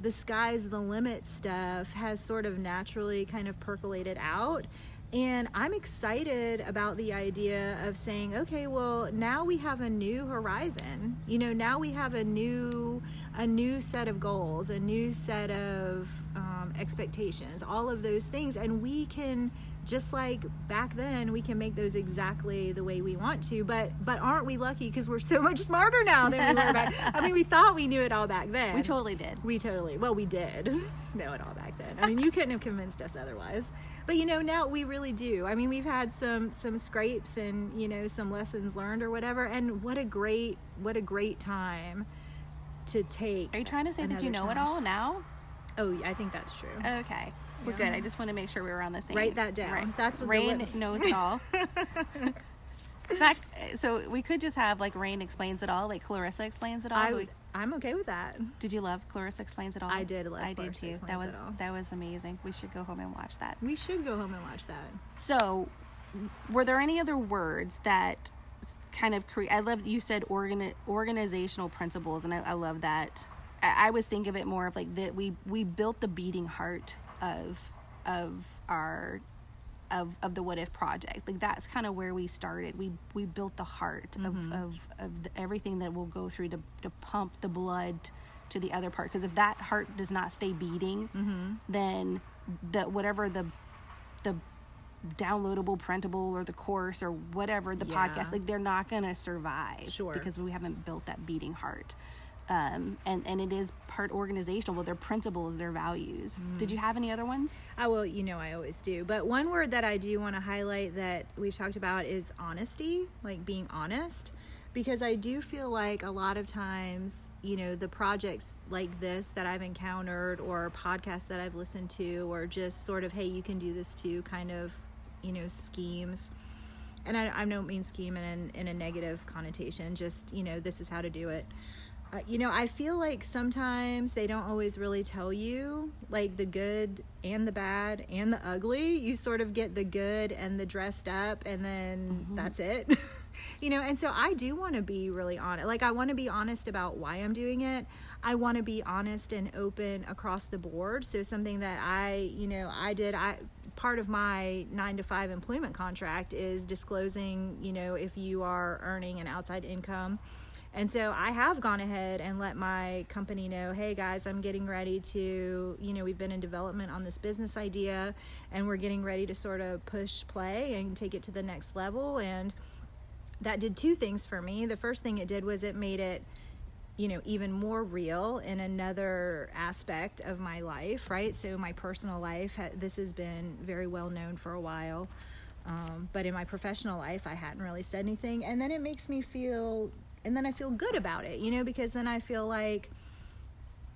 the sky's the limit stuff has sort of naturally kind of percolated out. And I'm excited about the idea of saying, okay, well, now we have a new horizon. You know, now we have a new a new set of goals, a new set of um, expectations, all of those things, and we can just like back then we can make those exactly the way we want to but but aren't we lucky because we're so much smarter now than we were back i mean we thought we knew it all back then we totally did we totally, well, we did know it all back then. I mean, you couldn't have convinced us otherwise. But you know, now we really do. I mean, we've had some some scrapes and you know some lessons learned or whatever. And what a great what a great time to take. Are you trying to say that you know it all now? Oh, yeah, I think that's true. Okay. We're good. I just want to make sure we were on the same. Write that down. That's what the Rain lit- knows it all. It's not- so we could just have like Rain explains it all, like Clarissa explains it all. I would, I'm okay with that. did you love Clarissa explains it all? I did love I Clarissa did too. That was Explains It All. that was amazing. We should go home and watch that. We should go home and watch that. So, were there any other words that kind of create? I love you said organi- organizational principles, and I, I love that. I, I was thinking of it more of like that we we built the beating heart of of our of, of the what if project. Like that's kind of where we started. We we built the heart of, mm-hmm. of, of the, everything that we'll go through to, to pump the blood to the other part. Because if that heart does not stay beating mm-hmm. then the whatever the the downloadable printable or the course or whatever the Yeah. podcast like they're not to survive Sure. because we haven't built that beating heart um, and and it is part organizational with their principles, their values. Mm-hmm. Did you have any other ones? I will, you know, I always do. But one word that I do want to highlight that we've talked about is honesty, like being honest. Because I do feel like a lot of times, you know, the projects like this that I've encountered, or podcasts that I've listened to, or just sort of, hey, you can do this too, kind of, you know, schemes. And I, I don't mean scheme in, in a negative connotation, just, you know, this is how to do it. Uh, you know, I feel like sometimes they don't always really tell you like the good and the bad and the ugly. You sort of get the good and the dressed up, and then that's it. you know, and so I do want to be really honest. Like, I want to be honest about why I'm doing it. I want to be honest and open across the board. So, something that I, you know, I did, I part of my nine to five employment contract is disclosing, you know, if you are earning an outside income and so I have gone ahead and let my company know, hey guys, I'm getting ready to, you know, we've been in development on this business idea and we're getting ready to sort of push play and take it to the next level. And that did two things for me. The first thing it did was it made it, you know, even more real in another aspect of my life, right? So my personal life, this has been very well known for a while. Um, but in my professional life, I hadn't really said anything. And then it makes me feel and then I feel good about it, you know, because then I feel like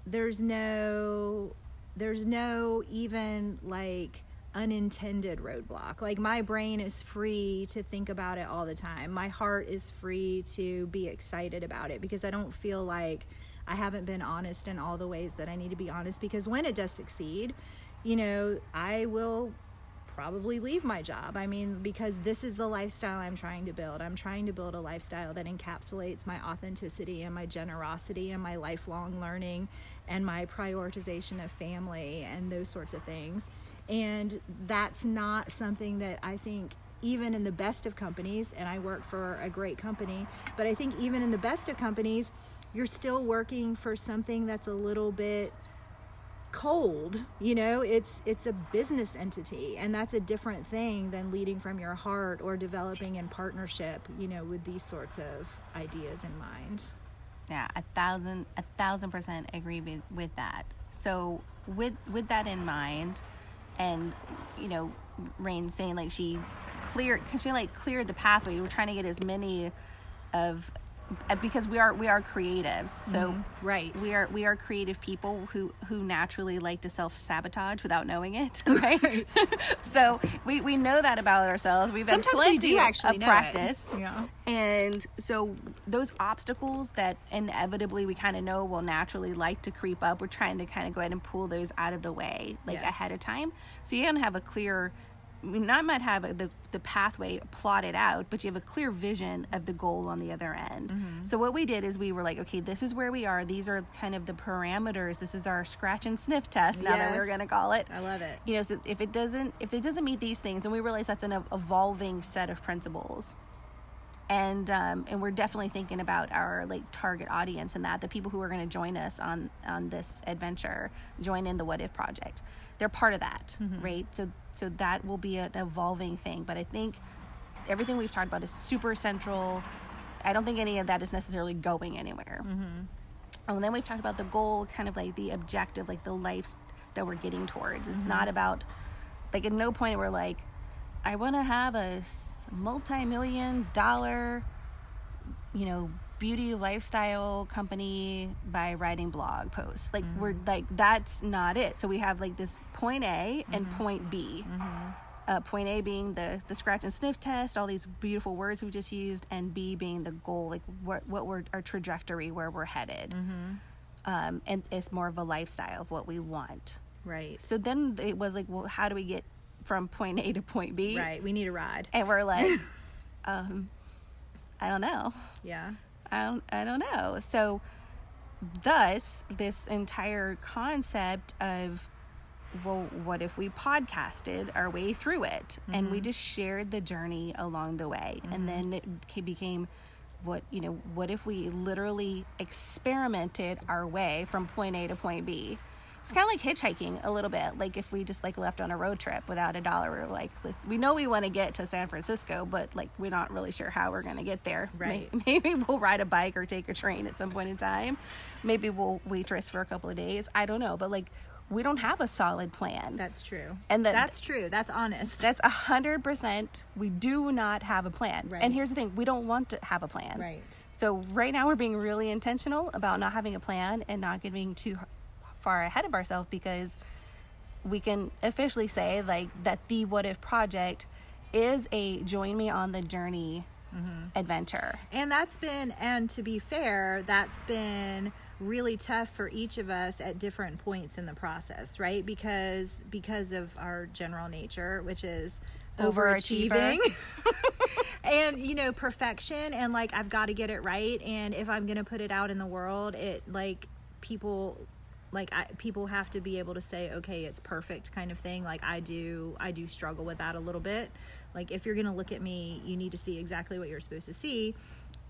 there's no there's no even like unintended roadblock. Like my brain is free to think about it all the time. My heart is free to be excited about it because I don't feel like I haven't been honest in all the ways that I need to be honest because when it does succeed, you know, I will probably leave my job. I mean, because this is the lifestyle I'm trying to build. I'm trying to build a lifestyle that encapsulates my authenticity and my generosity and my lifelong learning and my prioritization of family and those sorts of things. And that's not something that I think even in the best of companies, and I work for a great company, but I think even in the best of companies, you're still working for something that's a little bit cold you know it's it's a business entity and that's a different thing than leading from your heart or developing in partnership you know with these sorts of ideas in mind. Yeah a thousand a thousand percent agree with, with that. So with with that in mind and you know rain saying like she cleared she like cleared the pathway. We're trying to get as many of because we are we are creatives. So mm-hmm. right. we are we are creative people who who naturally like to self-sabotage without knowing it right, so we we know that about ourselves. We've Sometimes had plenty we do actually of practice it. yeah. And so those obstacles that inevitably we kind of know will naturally like to creep up we're trying to kind of go ahead and pull those out of the way like Yes. ahead of time. So you don't have a clear I mean, not might have the, the pathway plotted out, but you have a clear vision of the goal on the other end. Mm-hmm. So what we did is we were like, okay, this is where we are. These are kind of the parameters. This is our scratch and sniff test. Now that we're going to call it. i love it You know, so if it doesn't if it doesn't meet these things, then we realize that's an evolving set of principles. And um, and we're definitely thinking about our like target audience and that the people who are going to join us on on this adventure, join in the What If project. They're part of that, right? So so that will be an evolving thing. But I think everything we've talked about is super central. I don't think any of that is necessarily going anywhere. Mm-hmm. And then we've talked about the goal, kind of like the objective, like the life that we're getting towards. It's mm-hmm. not about, like, at no point we're like, I want to have a multi million dollar, you know, beauty lifestyle company by writing blog posts. Like, we're like, that's not it. So we have like this point A and point B. Uh, point A being the the scratch and sniff test, all these beautiful words we just used, and B being the goal, like what what we're our trajectory, where we're headed, um, and it's more of a lifestyle of what we want. right So then it was like, well, how do we get from point A to point B? right we need a ride And we're like, um, I don't know. yeah I don't, I don't know. So, thus, this entire concept of, well, what if we podcasted our way through it and we mm-hmm. just shared the journey along the way? And mm-hmm. then it became, what, you know, what if we literally experimented our way from point A to point B? It's kind of like hitchhiking a little bit. Like if we just like left on a road trip without a dollar, we're like, we know we want to get to San Francisco, but like we're not really sure how we're going to get there. Right. May- Maybe we'll ride a bike or take a train at some point in time. Maybe we'll waitress for a couple of days. I don't know, but like we don't have a solid plan. That's true. And the- that's true. That's honest. That's a hundred percent. We do not have a plan. Right. And here's the thing: we don't want to have a plan. right. So right now we're being really intentional about not having a plan and not giving too far ahead of ourselves because we can officially say like that the what if project is a join me on the journey mm-hmm. adventure. And that's been, and to be fair, that's been really tough for each of us at different points in the process, right? Because because of our general nature, which is overachieving. and you know perfection and like i've got to get it right and if i'm gonna put it out in the world it like people like I, people have to be able to say okay it's perfect kind of thing. Like i do i do struggle with that a little bit. Like if you're gonna look at me you need to see exactly what you're supposed to see.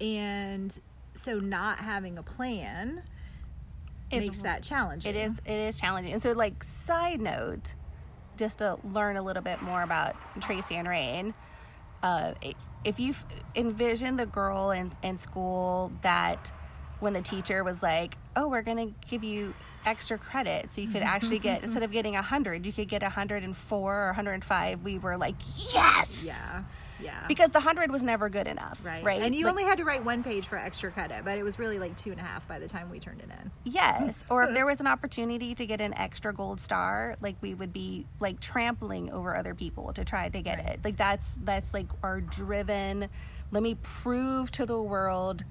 And so not having a plan Is- makes that challenging. It is it is challenging. And so like side note, just to learn a little bit more about Tracy and Rain, uh, if you envision the girl in, in school that when the teacher was like, oh, we're going to give you extra credit. So you could mm-hmm, actually get, mm-hmm. instead of getting 100, you could get 104 or 105. We were like, yes! yeah yeah Because the 100 was never good enough. right Right. and you Like, only had to write one page for extra credit but it was really like two and a half by the time we turned it in Yes. Or if there was an opportunity to get an extra gold star, like we would be like trampling over other people to try to get Right. it. Like that's that's like our driven let me prove to the world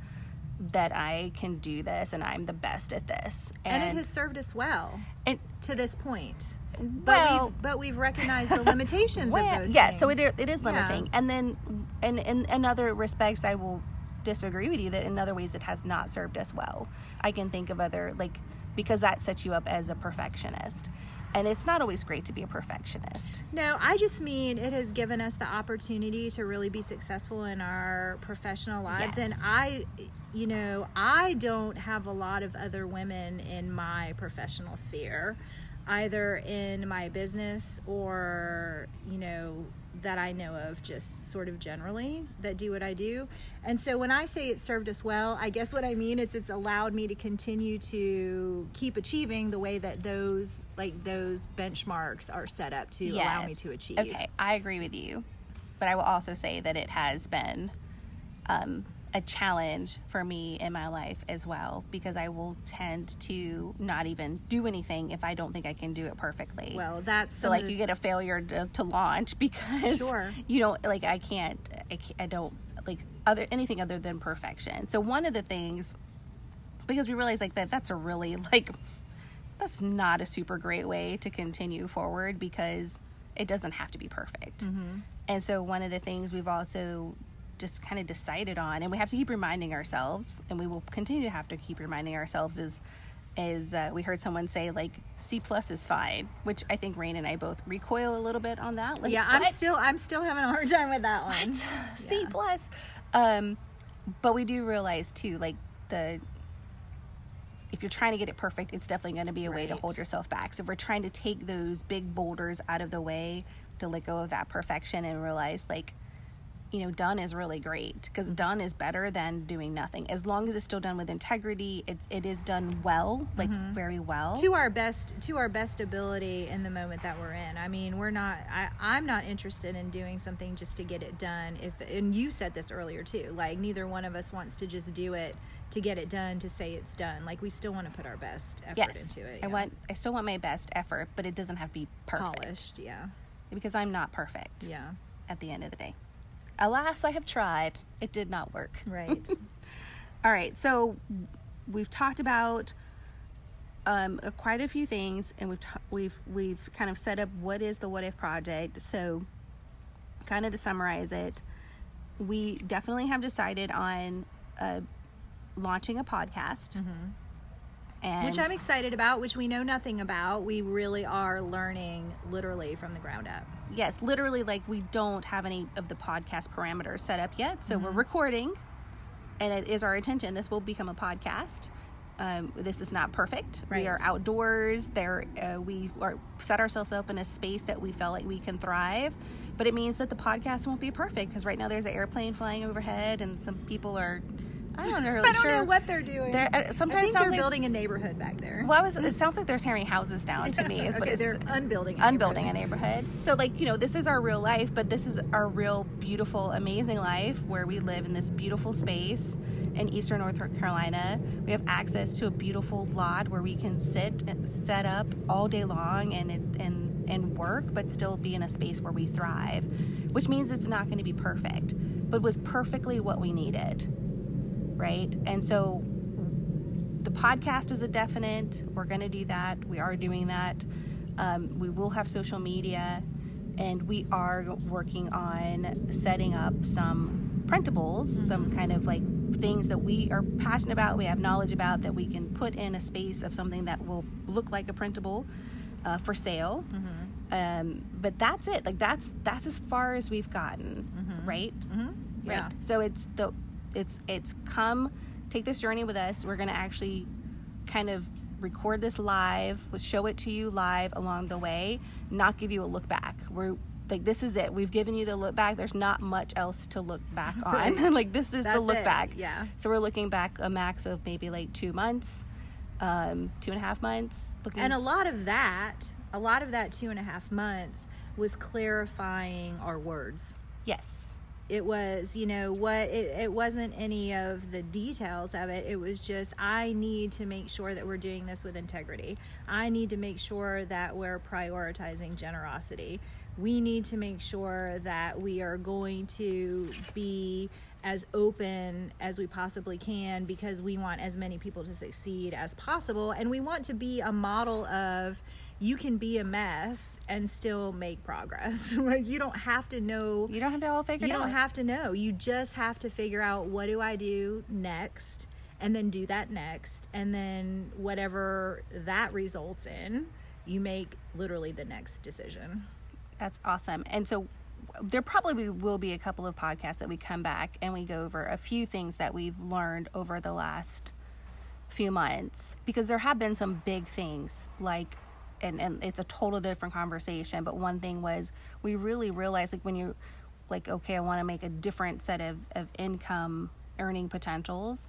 that I can do this and I'm the best at this. and, it has served us well and to this point. But Well- we've but we've recognized the limitations well, of those. yes, so it, things. it is Yeah. limiting. And then and in, in other respects I will disagree with you that in other ways it has not served us well. I can think of other like because that sets you up as a perfectionist. And it's not always great to be a perfectionist. No, I just mean it has given us the opportunity to really be successful in our professional lives. And I, you know, I don't have a lot of other women in my professional sphere, either in my business or, you know, that I know of just sort of generally that do what I do. And so when I say it served us well, I guess what I mean is it's allowed me to continue to keep achieving the way that those like those benchmarks are set up to allow me to achieve. Okay, I agree with you. But I will also say that it has been um, a challenge for me in my life as well because I will tend to not even do anything if I don't think I can do it perfectly. Well, that's so like you get a failure to, to launch because Sure. you don't like I can't I, can't, I don't like other anything other than perfection. So one of the things because we realize like that that's a really like that's not a super great way to continue forward because it doesn't have to be perfect. Mm-hmm. And so one of the things we've also just kind of decided on and we have to keep reminding ourselves and we will continue to have to keep reminding ourselves is is uh, we heard someone say like C plus is fine, which I think Rain and I both recoil a little bit on that. Like, yeah, I'm what? still I'm still having a hard time with that one. C Yeah. plus. Um, but we do realize too, like the if you're trying to get it perfect, it's definitely going to be a way to hold yourself back. So we're trying to take those big boulders out of the way to let go of that perfection and realize like you know done is really great because Mm-hmm. done is better than doing nothing. As long as it's still done with integrity it, it is done well like very well. Mm-hmm. to our best to our best ability in the moment that we're in. I mean we're not I, i'm not interested in doing something just to get it done if and you said this earlier too like neither one of us wants to just do it to get it done to say it's done. Like we still want to put our best effort yes. into it i want i still want my best effort but it doesn't have to be perfect. Polished yeah. Because i'm not perfect yeah. at the end of the day. Alas, I have tried. It did not work. right All right, so we've talked about um, uh, quite a few things, and we've t- we've we've kind of set up what is the what if project. So, kind of to summarize it, we definitely have decided on uh, launching a podcast, and which i'm excited about which we know nothing about we really are learning literally from the ground up yes, literally, like we don't have any of the podcast parameters set up yet. So Mm-hmm. we're recording, and it is our intention this will become a podcast. Um, this is not perfect. We are outdoors. There, uh, we are set ourselves up in a space that we felt like we can thrive. But it means that the podcast won't be perfect because right now there's an airplane flying overhead and some people are. I don't know. Really I don't sure. know what they're doing. They're, uh, sometimes they're like- building a neighborhood back there. Well, was, it sounds like they're tearing houses down to me. Is okay, it's, they're unbuilding. a unbuilding a neighborhood. So, like, you know, this is our real life, but this is our real, beautiful, amazing life where we live in this beautiful space in eastern North Carolina. We have access to a beautiful lot where we can sit and set up all day long and and and work, but still be in a space where we thrive, which means it's not going to be perfect, but was perfectly what we needed, right? And so the podcast is a definite. We're going to do that. We are doing that. Um, we will have social media, and we are working on setting up some printables, some kind of like things that we are passionate about, we have knowledge about, that we can put in a space of something that will look like a printable uh, for sale. Um, but that's it. Like that's that's as far as we've gotten, right? Mhm. Yeah. Right. So it's the it's it's come take this journey with us. We're going to actually kind of record this live, show it to you live along the way, not give you a look back. We're like this is it. We've given you the look back. There's not much else to look back on. Like this is That's the look it. back. Yeah. So we're looking back a max of maybe like two months, um, two and a half months. Looking And a lot of that, a lot of that two and a half months was clarifying our words. yes. It was, you know, what it, it wasn't any of the details of it. It was just, I need to make sure that we're doing this with integrity. I need to make sure that we're prioritizing generosity. We need to make sure that we are going to be as open as we possibly can because we want as many people to succeed as possible. And we want to be a model of you can be a mess and still make progress. like you don't have to know You don't have to all figure you it out. You don't have to know. You just have to figure out what do I do next and then do that next and then whatever that results in, you make literally the next decision. That's awesome. And so there probably will be a couple of podcasts that we come back and we go over a few things that we've learned over the last few months because there have been some big things like and, and it's a total different conversation but one thing was we really realized like when you're like okay i want to make a different set of, of income earning potentials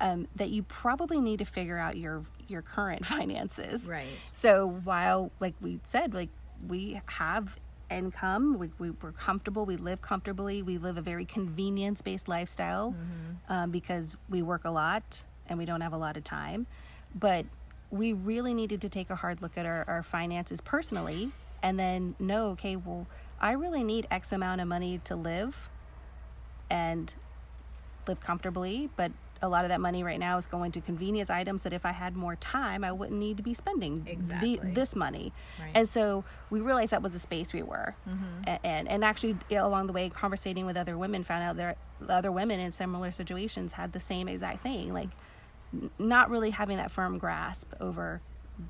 um, that you probably need to figure out your your current finances Right. so while like we said like we have income we, we, we're comfortable we live comfortably we live a very convenience based lifestyle um, because we work a lot and we don't have a lot of time but we really needed to take a hard look at our, our finances personally and then know okay well i really need x amount of money to live and live comfortably, but a lot of that money right now is going to convenience items that if I had more time, I wouldn't need to be spending the, this money. Right. And so we realized that was a space we were. Mm-hmm. A- And, and actually, along the way, conversating with other women, found out there other women in similar situations had the same exact thing, like n- not really having that firm grasp over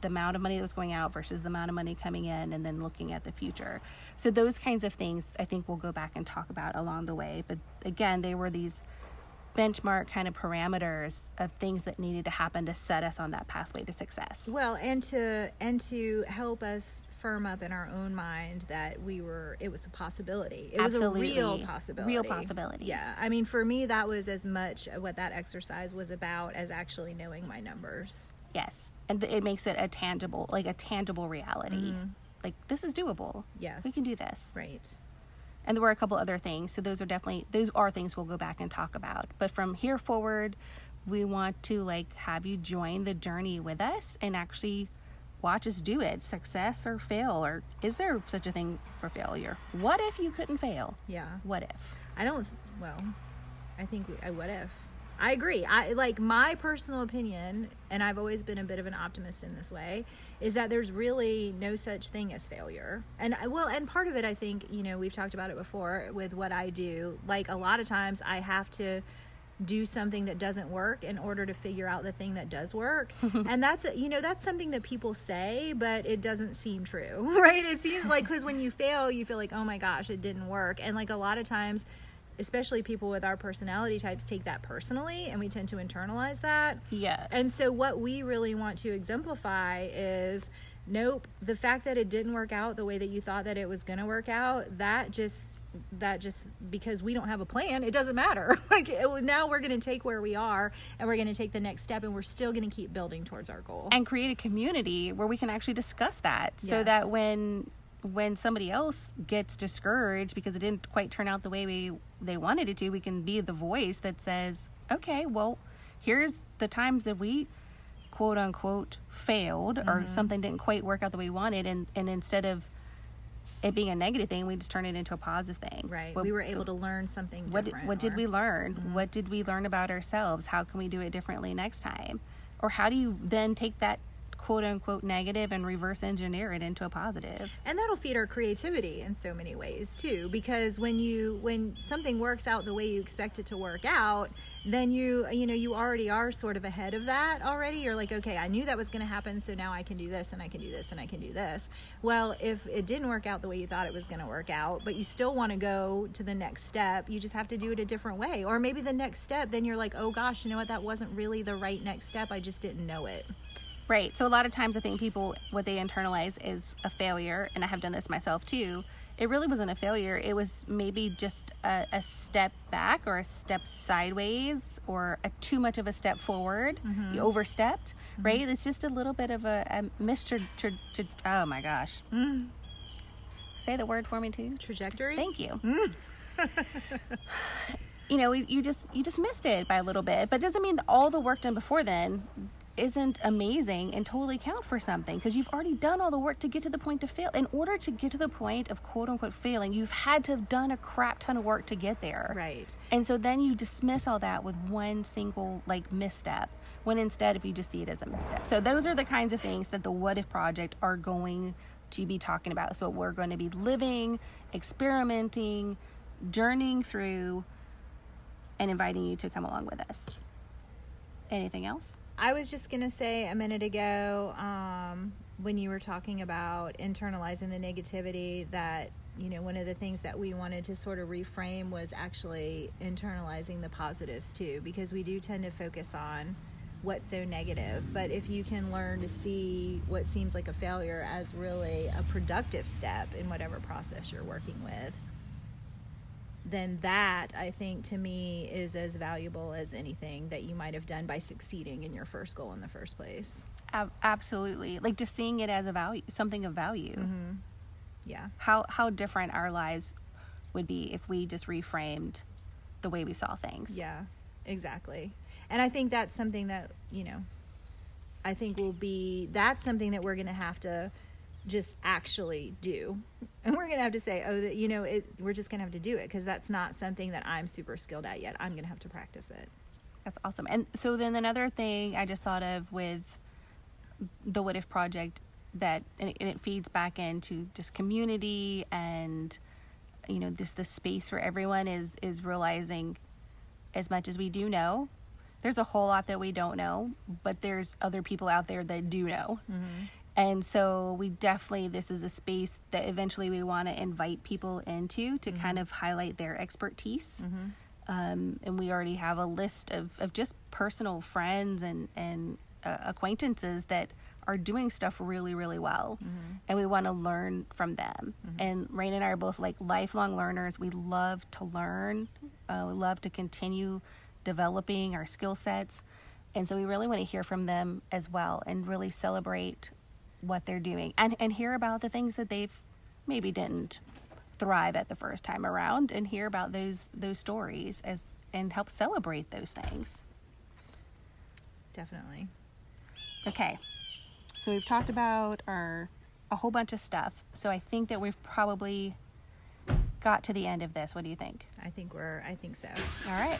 the amount of money that was going out versus the amount of money coming in and then looking at the future. So those kinds of things I think we'll go back and talk about along the way. But again, they were these benchmark kind of parameters of things that needed to happen to set us on that pathway to success. Well, and to and to help us firm up in our own mind that we were it was a possibility. It Absolutely. was a real possibility. Real possibility. Yeah. I mean, for me that was as much what that exercise was about as actually knowing my numbers. Yes. And th- it makes it a tangible, like a tangible reality. Mm-hmm. Like this is doable. Yes. We can do this. Right. and there were a couple other things so those are definitely those are things we'll go back and talk about but from here forward we want to like have you join the journey with us and actually watch us do it success or fail or is there such a thing for failure what if you couldn't fail Yeah. what if I don't. Well, I think. We, I, what if? I agree. I like my personal opinion, and I've always been a bit of an optimist in this way. Is that there's really no such thing as failure, and I- well, and part of it, I think, you know, we've talked about it before with what I do. Like a lot of times, I have to do something that doesn't work in order to figure out the thing that does work and that's you know that's something that people say but it doesn't seem true right it seems like because when you fail you feel like oh my gosh it didn't work and like a lot of times especially people with our personality types take that personally and we tend to internalize that. Yes. And so, what we really want to exemplify is nope, the fact that it didn't work out the way that you thought that it was going to work out, that just, that just, because we don't have a plan, it doesn't matter. like, it, now we're going to take where we are and we're going to take the next step and we're still going to keep building towards our goal. and create a community where we can actually discuss that so that when when somebody else gets discouraged because it didn't quite turn out the way we they wanted it to we can be the voice that says okay well here's the times that we quote unquote failed or Mm-hmm. something didn't quite work out the way we wanted and and instead of it being a negative thing we just turn it into a positive thing right. What- we were so able to learn something what did, what did we learn Mm-hmm. what did we learn about ourselves how can we do it differently next time or how do you then take that quote unquote negative and reverse engineer it into a positive. And that'll feed our creativity in so many ways too because when you when something works out the way you expect it to work out then you you know you already are sort of ahead of that already. You're like okay i knew that was going to happen so now i can do this and i can do this and i can do this. Well if it didn't work out the way you thought it was going to work out but you still want to go to the next step you just have to do it a different way. Or maybe the next step then you're like oh gosh you know what? That wasn't really the right next step. I just didn't know it right. So a lot of times i think people what they internalize is a failure and i have done this myself too. It really wasn't a failure. It was maybe just a, a step back or a step sideways or a too much of a step forward. Mm-hmm. You overstepped mm-hmm. right? It's just a little bit of a, a mr oh my gosh. Mm. Say the word for me too. Trajectory? Thank you. Mm. you know, you just you just missed it by a little bit, but it doesn't mean all the work done before then isn't amazing and totally count for something because you've already done all the work to get to the point to fail. In order to get to the point of quote unquote failing, you've had to have done a crap ton of work to get there. right And so then you dismiss all that with one single like misstep when instead if you just see it as a misstep. So those are the kinds of things that the what if project are going to be talking about. So we're going to be living, experimenting, journeying through and inviting you to come along with us. Anything else? I was just going to say a minute ago um, when you were talking about internalizing the negativity that, you know, one of the things that we wanted to sort of reframe was actually internalizing the positives too, because we do tend to focus on what's so negative. But if you can learn to see what seems like a failure as really a productive step in whatever process you're working with, then that I think to me is as valuable as anything that you might have done by succeeding in your first goal in the first place. Absolutely. Like just seeing it as a value, something of value. Mm-hmm. Yeah. How how different our lives would be if we just reframed the way we saw things. Yeah. Exactly. And I think that's something that, you know, I think will be that's something that we're going to have to just actually do. And we're going to have to say, "Oh, that you know, it we're just going to have to do it because that's not something that I'm super skilled at yet. I'm going to have to practice it." That's awesome. And so then another thing I just thought of with the What If project that and it, and it feeds back into just community and you know this the space for everyone is is realizing as much as we do know there's a whole lot that we don't know but there's other people out there that do know mm-hmm. And so we definitely this is a space that eventually we want to invite people into to kind of highlight their expertise. Um, and we already have a list of, of just personal friends and and uh, acquaintances that are doing stuff really really well. And we want to learn from them. And rain and i are both like lifelong learners. We love to learn. Uh, we love to continue developing our skill sets. And so we really want to hear from them as well and really celebrate what they're doing and and hear about the things that they've maybe didn't thrive at the first time around and hear about those those stories as and help celebrate those things. Definitely. Okay. So we've talked about our a whole bunch of stuff. So I think that we've probably got to the end of this. What do you think? I think we're I think so. All right.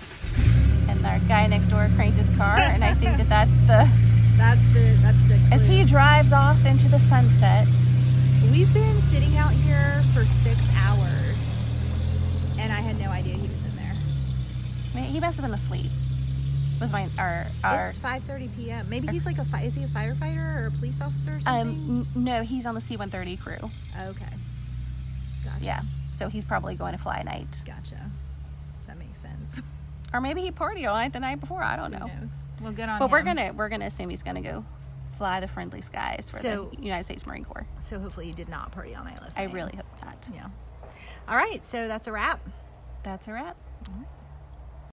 And our guy next door cranked his car and I think that that's the That's the that's the as he drives off into the sunset. We've been sitting out here for 6 hours and I had no idea he was in there. I mean, he must have been asleep. Was my our our It's 5:30 p.m. Maybe he's like a fi- is he a firefighter or a police officer or something? um n- no, he's on the C-130 crew. okay. Gotcha. Yeah. So he's probably going to fly night. Gotcha. That makes sense. Or maybe he partied all night the night before. I don't know. Knows? Well, good on But we're gonna we're gonna assume he's gonna go fly the friendly skies for So- the United States Marine Corps. So hopefully, you did not party all night I listening. really hope not. Yeah. All right. So that's a wrap. That's a wrap. All right.